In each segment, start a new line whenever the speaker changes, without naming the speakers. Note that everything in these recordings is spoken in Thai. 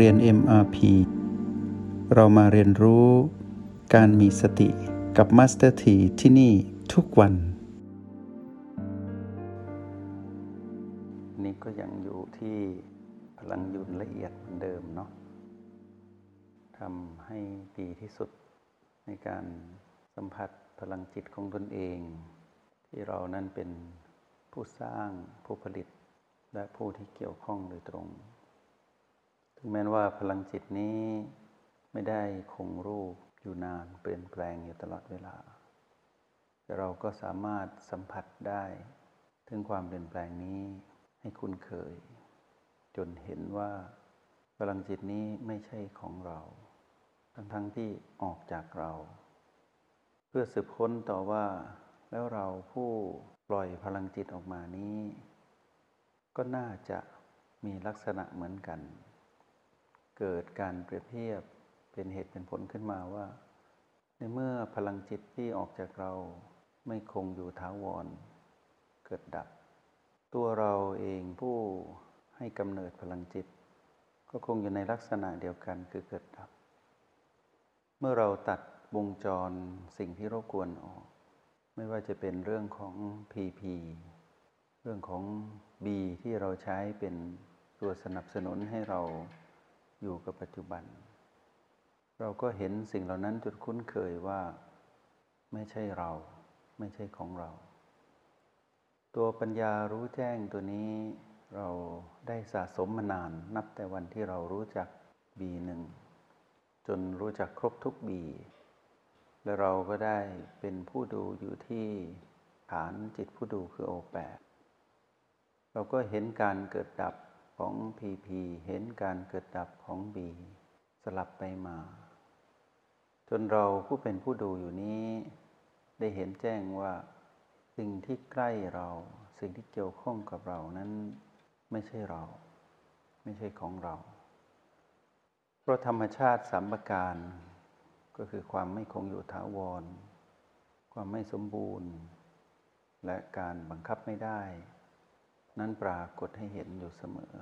เรียน MRP เรามาเรียนรู้การมีสติกับ Master T ที่ที่นี่ทุกวัน นี่ก็ยังอยู่ที่พลังยุนละเอียดเหมือนเดิมเนาะทำให้ดีที่สุดในการสัมผัสพลังจิตของตนเอง ที่เรานั้นเป็นผู้สร้างผู้ผลิตและผู้ที่เกี่ยวข้องโดยตรงถึง แม้ว่าพลังจิตนี้ไม่ได้คงรูปอยู่นานเปลี่ยนแปลงอยู่ตลอดเวลา แต่เราก็สามารถสัมผัสได้ ถึงความเปลี่ยนแปลงนี้ให้คุ้นเคย จนเห็นว่าพลังจิตนี้ไม่ใช่ของเรา ทั้งๆทที่ออกจากเรา เพื่อสืบค้นต่อว่า แล้วเราผู้ปล่อยพลังจิตออกมานี้ ก็น่าจะมีลักษณะเหมือนกัน เกิดการเปรียบเทียบเป็นเหตุเป็นผลขึ้นมาว่า ในเมื่อพลังจิตที่ออกจากเราไม่คงอยู่ท้าวร เกิดดับ ตัวเราเองผู้ให้กำเนิดพลังจิต ก็คงอยู่ในลักษณะเดียวกันคือเกิดดับ เมื่อเราตัดวงจรสิ่งที่รบกวนออก ไม่ว่าจะเป็นเรื่องของ PP เรื่องของ B ที่เราใช้เป็นตัวสนับสนุนให้เรา อยู่กับปัจจุบัน เราก็เห็นสิ่งเหล่านั้นจนคุ้นเคยว่า ไม่ใช่เรา ไม่ใช่ของเรา ตัวปัญญารู้แจ้งตัวนี้เราได้สะสมมานานนับแต่วันที่เรารู้จัก B1 จนรู้จักครบทุก B และเราก็ได้เป็นผู้ดูอยู่ที่ฐานจิตผู้ดูคือโอแปดเราก็เห็นการเกิดดับ ของพีพีเห็นการเกิดดับของบีสลับไปมา จนเราผู้เป็นผู้ดูอยู่นี้ ได้เห็นแจ้งว่า สิ่งที่ใกล้เรา สิ่งที่เกี่ยวข้องกับเรานั้นไม่ใช่เรา ไม่ใช่ของเรา เพราะธรรมชาติสัมประการ ก็คือความไม่คงอยู่ถาวร ความไม่สมบูรณ์ และการบังคับไม่ได้ นั้นปรากฏให้เห็นอยู่เสมอ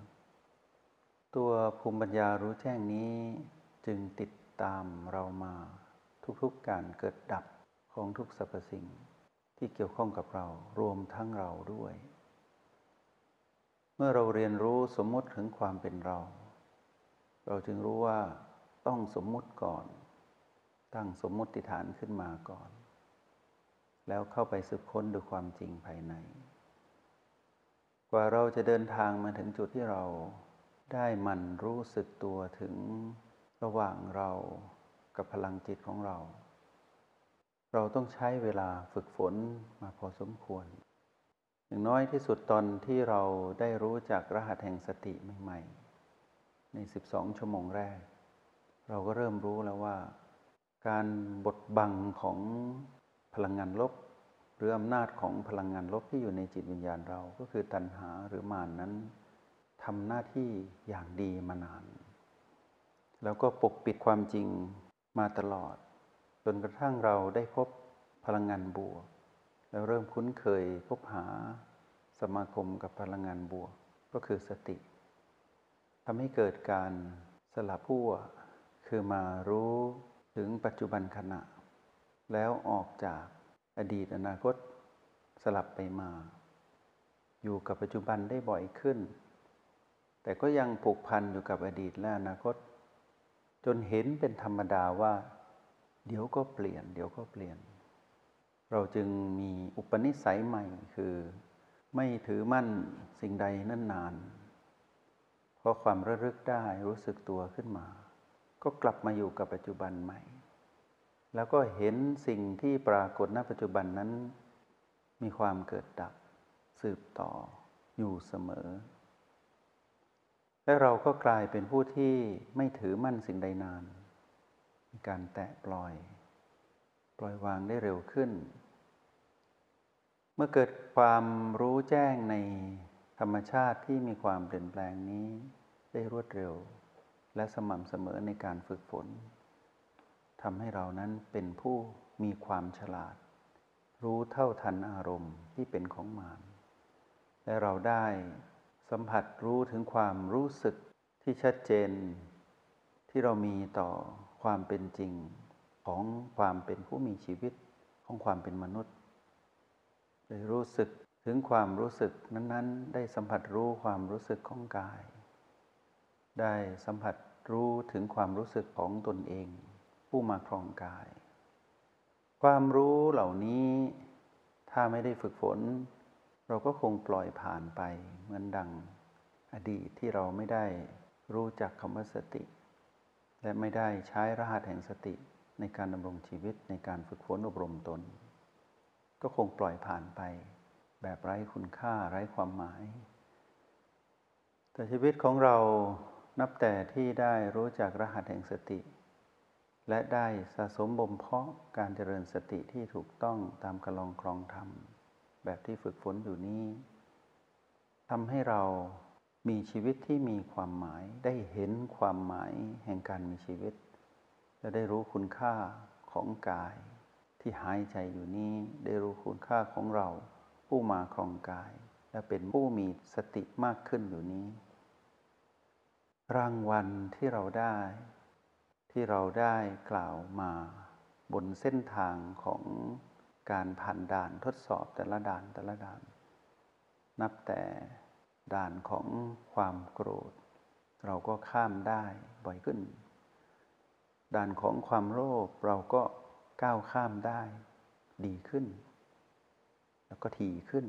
ตัวภูมิปัญญารู้แจ้งนี้จึงติดตามเรามาทุกๆการเกิดดับของทุกสรรพสิ่งที่เกี่ยวข้องกับเรารวมทั้งเราด้วย เมื่อเราเรียนรู้สมมติถึงความเป็นเรา เราจึงรู้ว่าต้องสมมุติก่อน ตั้งสมมติฐานขึ้นมาก่อน แล้วเข้าไปสืบค้นดูความจริงภายใน กว่าเราจะเดินทางมาถึงจุดที่เราได้มันรู้สึกตัวถึงระหว่างเรากับพลังจิตของเรา เราต้องใช้เวลาฝึกฝนมาพอสมควร อย่างน้อยที่สุดตอนที่เราได้รู้จักรหัสแห่งสติใหม่ๆ ใน 12 ชั่วโมงแรก เราก็เริ่มรู้แล้วว่า การบดบังของพลังงานลบ หรืออำนาจของพลังงานลบที่อยู่ในจิตวิญญาณเราก็คือตัณหาหรือมานนั้นทำหน้าที่อย่างดีมานาน แล้วก็ปกปิดความจริงมาตลอด จนกระทั่งเราได้พบพลังงานบวก แล้วเริ่มคุ้นเคยพบหาสมาคมกับพลังงานบวก ก็คือสติทำให้เกิดการสลับพั่วคือมารู้ถึงปัจจุบันขณะ แล้วออกจาก อดีตอนาคตสลับไปมา อยู่กับปัจจุบันได้บ่อยขึ้น แต่ก็ยังผูกพันอยู่กับอดีตและอนาคต จนเห็นเป็นธรรมดาว่า เดี๋ยวก็เปลี่ยน เดี๋ยวก็เปลี่ยน เราจึงมีอุปนิสัยใหม่คือ ไม่ถือมั่นสิ่งใดนั่นนานเพราะความระลึกได้รู้สึกตัวขึ้นมา ก็กลับมาอยู่กับปัจจุบันใหม่ แล้วก็เห็นสิ่งที่ปรากฏณปัจจุบันนั้น มีความเกิดดับสืบต่ออยู่เสมอ และเราก็กลายเป็นผู้ที่ไม่ถือมั่นสิ่งใดนาน มีการแตะปล่อย ปล่อยวางได้เร็วขึ้น เมื่อเกิดความรู้แจ้งในธรรมชาติที่มีความเปลี่ยนแปลงนี้ได้รวดเร็ว และสม่ำเสมอในการฝึกฝน ทำให้เรานั้นเป็นผู้มีความฉลาด รู้เท่าทันอารมณ์ที่เป็นของมารและเราได้สัมผัสรู้ถึงความรู้สึกที่ชัดเจน ที่เรามีต่อความเป็นจริงของความเป็นผู้มีชีวิตของความเป็นมนุษย์ได้รู้สึกถึงความรู้สึกนั้น ๆ ได้สัมผัสรู้ความรู้สึกของกาย ได้สัมผัสรู้ถึงความรู้สึกของตนเอง ผู้มาครองกาย ความรู้เหล่านี้ถ้าไม่ได้ฝึกฝน เราก็คงปล่อยผ่านไป เหมือนดังอดีตที่เราไม่ได้รู้จักคำว่าสติ และไม่ได้ใช้รหัสแห่งสติในการดำรงชีวิตในการฝึกฝนอบรมตน ก็คงปล่อยผ่านไป แบบไร้คุณค่าไร้ความหมาย แต่ชีวิตของเรานับแต่ที่ได้รู้จักรหัสแห่งสติ และได้สะสมบ่มเพาะการเจริญสติที่ถูกต้องตามกระลองครองธรรม แบบที่ฝึกฝนอยู่นี้ทำให้เรามีชีวิตที่มีความหมาย ได้เห็นความหมายแห่งการมีชีวิต และได้รู้คุณค่าของกาย ที่หายใจอยู่นี้ได้รู้คุณค่าของเรา ผู้มาครองกาย และเป็นผู้มีสติมากขึ้นอยู่นี้ รางวัลที่เราได้ ที่เราได้กล่าวมาบนเส้นทางของการผ่านด่านทดสอบแต่ละด่านแต่ละด่าน นับแต่ด่านของความโกรธ เราก็ข้ามได้บ่อยขึ้น ด่านของความโลภเราก็ก้าวข้ามได้ดีขึ้น แล้วก็ถี่ขึ้น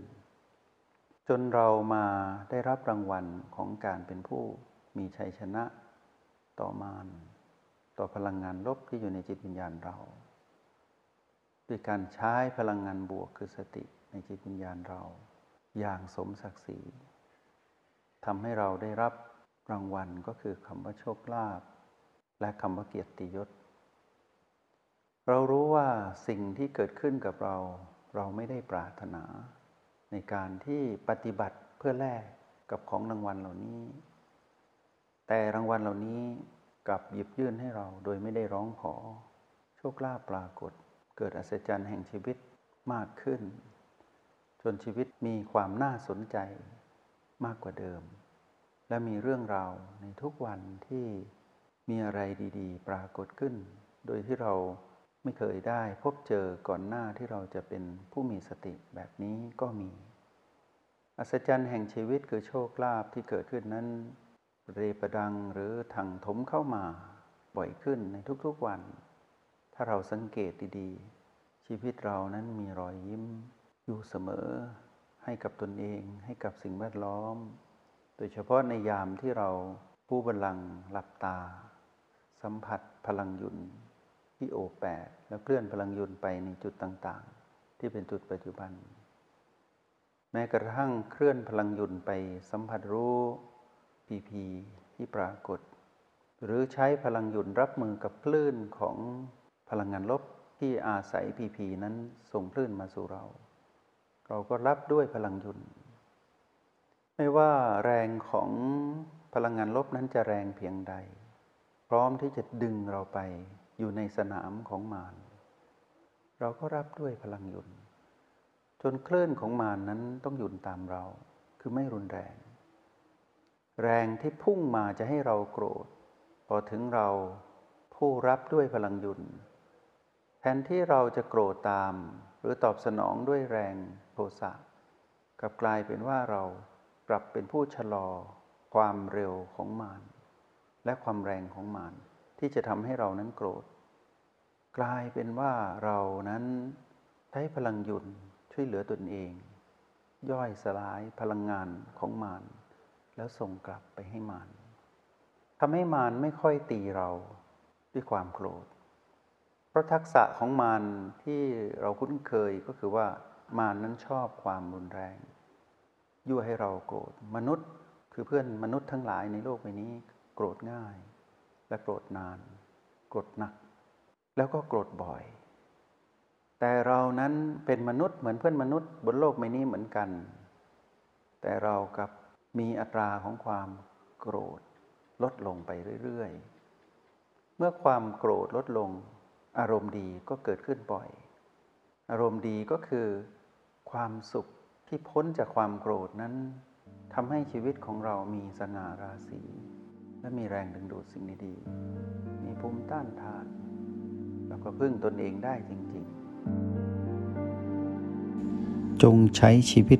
จนเรามาได้รับรางวัลของการเป็นผู้มีชัยชนะต่อมาน ต่อพลังงานลบที่อยู่ในจิตวิญญาณเราด้วยการใช้พลังงานบวกคือสติในจิตวิญญาณเรา อย่างสมศักดิ์ศรีทำให้เราได้รับรางวัลก็คือคำว่าโชคลาภและคำว่าเกียรติยศ เรารู้ว่าสิ่งที่เกิดขึ้นกับเรา เราไม่ได้ปรารถนา ในการที่ปฏิบัติเพื่อแลกกับของรางวัลเหล่านี้ แต่รางวัลเหล่านี้ กลับหยิบยื่นให้เราโดยไม่ได้ร้องขอ โชคลาภปรากฏ เกิดอัศจรรย์แห่งชีวิตมากขึ้น จนชีวิตมีความน่าสนใจมากกว่าเดิม และมีเรื่องราวในทุกวันที่มีอะไรดีๆ ปรากฏขึ้น โดยที่เราไม่เคยได้พบเจอก่อนหน้าที่เราจะเป็นผู้มีสติแบบนี้ก็มี อัศจรรย์แห่งชีวิตคือโชคลาภที่เกิดขึ้นนั้น เรประดังหรือถังถมเข้ามาบ่อยขึ้นในทุกๆวัน ถ้าเราสังเกตดีๆ ชีวิตเรานั้นมีรอยยิ้ม อยู่เสมอ ให้กับตนเองให้กับสิ่งแวดล้อม โดยเฉพาะในยามที่เราผู้บัลลังหลับตา สัมผัสพลังยุนที่โอแปดแล้วเคลื่อนพลังยุนไปในจุดต่างๆ ที่เป็นจุดปัจจุบัน แม้กระทั่งเคลื่อนพลังยุนไปสัมผัสรู้ พีพีที่ปรากฏ หรือใช้พลังหยุนรับมือกับคลื่นของพลังงานลบที่อาศัยพีพีนั้นส่งคลื่นมาสู่เรา เราก็รับด้วยพลังหยุนไม่ว่าแรงของพลังงานลบนั้นจะแรงเพียงใด พร้อมที่จะดึงเราไปอยู่ในสนามของมารเราก็รับด้วยพลังหยุนจนคลื่นของมารนนั้นต้องหยุนตามเรา คือไม่รุนแรง แรงที่พุ่งมาจะให้เราโกรธ พอถึงเราผู้รับด้วยพลังยุนแทนที่เราจะโกรธตาม หรือตอบสนองด้วยแรงโทสะกลับกลายเป็นว่าเรากลับเป็นผู้ชะลอ ความเร็วของมารและความแรงของมารที่จะทำให้เรานั้นโกรธ กลายเป็นว่าเรานั้นใช้พลังยุนช่วยเหลือตนเอง ย่อยสลายพลังงานของมาร แล้วส่งกลับไปให้มารทำให้มารไม่ค่อยตีเราด้วยความโกรธ เพราะทักษะของมารที่เราคุ้นเคยก็คือว่ามารนั้นชอบความรุนแรง ยั่วให้เราโกรธ มนุษย์คือเพื่อนมนุษย์ทั้งหลายในโลกใบนี้ โกรธง่าย และโกรธนาน โกรธหนัก แล้วก็โกรธบ่อย แต่เรานั้นเป็นมนุษย์เหมือนเพื่อนมนุษย์บนโลกใบนี้เหมือนกัน แต่เรากับ มีอัตราของความโกรธลดลงไปเรื่อยๆ เมื่อความโกรธลดลง อารมณ์ดีก็เกิดขึ้นบ่อย อารมณ์ดีก็คือ ความสุขที่พ้นจากความโกรธนั้นทำให้ชีวิตของเรามีสง่าราศีและมีแรงดึงดูดสิ่งดีๆ มีภูมิต้านทาน แล้วก็พึ่งตนเองได้จริง ๆ จงใช้ชีวิต